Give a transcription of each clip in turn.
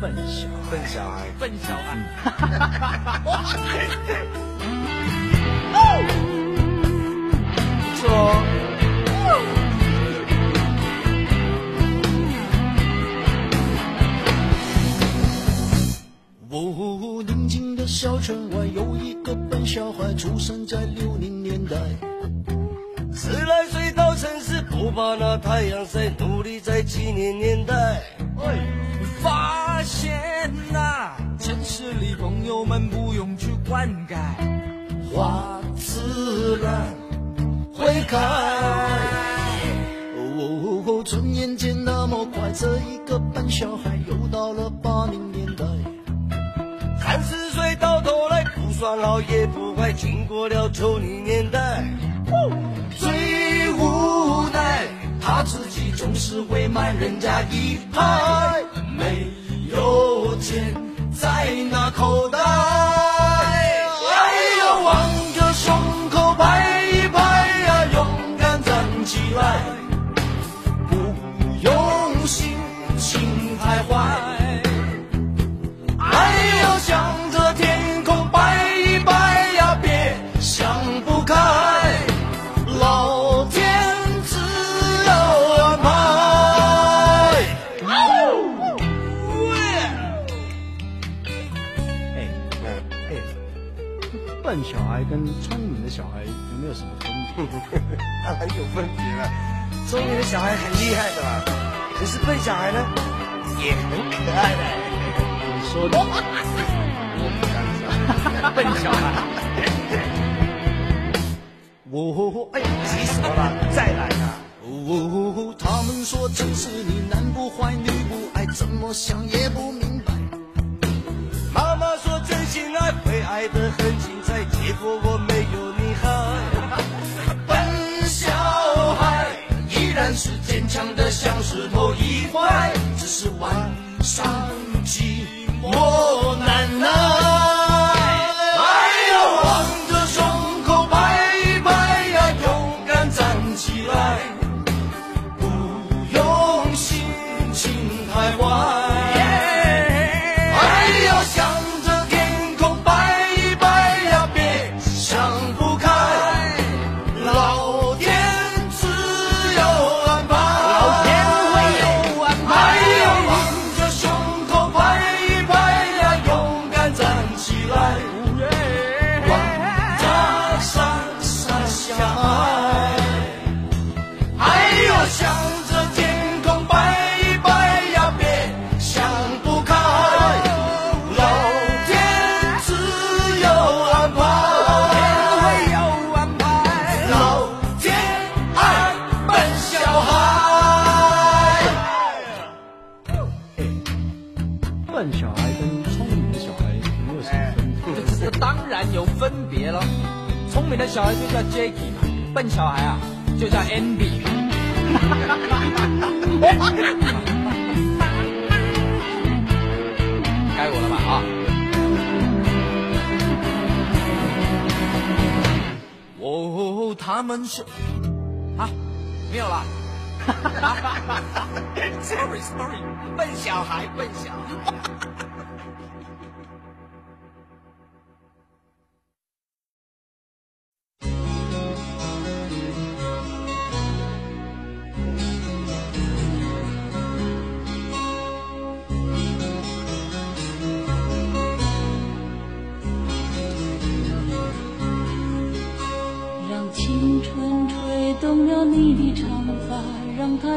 笨小孩笨小孩，笨小孩。不错哦。哦，宁静的小村外有一个笨小孩，出生在六零年代。十来岁到城市，不怕那太阳晒，努力在七零年代。哎发现呐、城市里朋友们不用去灌溉，花自然会开。哦，转眼间那么快，这一个笨小孩又到了八零年代。三十岁到头来不算老也不坏，经过了九零年代。最无奈，他自己总是会慢人家一拍，没有钱在那口袋。跟聪明的小孩有没有什么分别？当然有分别了，聪明的小孩很厉害的嘛，可是笨小孩呢，也很可爱的。你说的，我不敢讲，笨小孩。我哎，急死我了？再像石头一块只是晚上寂寞难耐。哎呦往着胸口拍一拍呀勇敢站起来不用心情太坏聪明的小孩就叫 Jacky 嘛，笨小孩啊就叫 Andy。该我了吧啊！哦，他们是啊，没有啦。sorry sorry，笨小孩，笨小孩。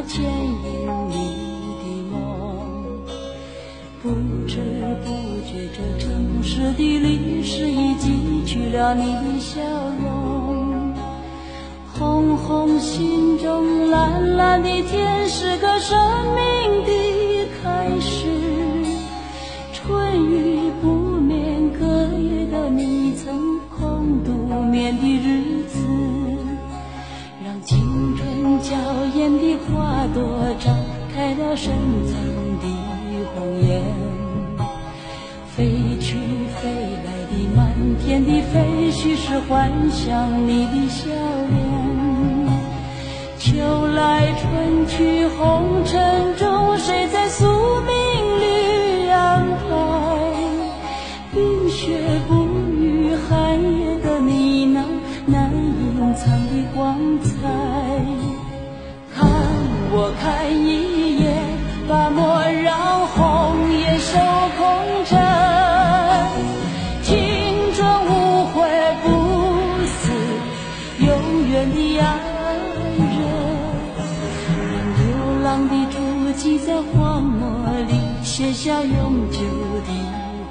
牵引你的梦。不知不觉，这城市的历史已记取了你的笑容。红红心中，蓝蓝的天是个生命的飞去飞来的满天的飞絮是幻想你的笑脸。秋来春去红尘中谁在宿命里安排？冰雪不语寒夜的你那难隐藏的光彩。看我看一在荒漠里写下永久的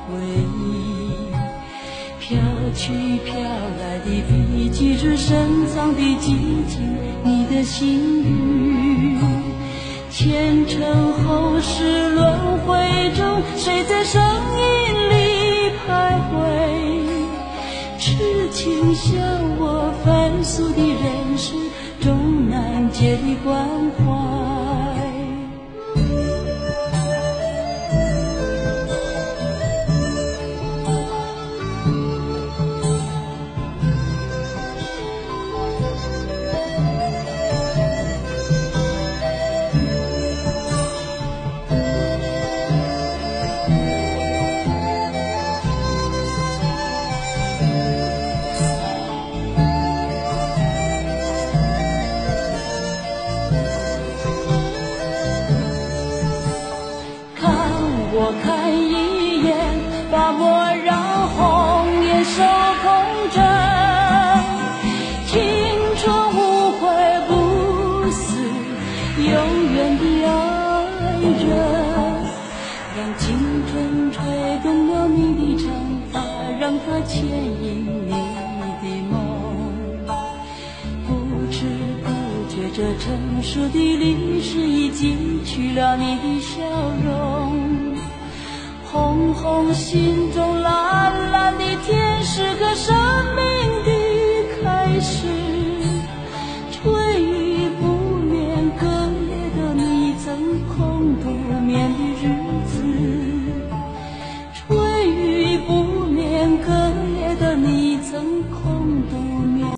回忆。飘去飘来的笔迹是深藏的激情，你的心语。前尘后世轮回中，谁在声音里徘徊？痴情笑我凡俗的人世，终难解的关怀。牵引你的梦。不知不觉，这成熟的历史已记取了你的笑容。红红心中，蓝蓝的天是个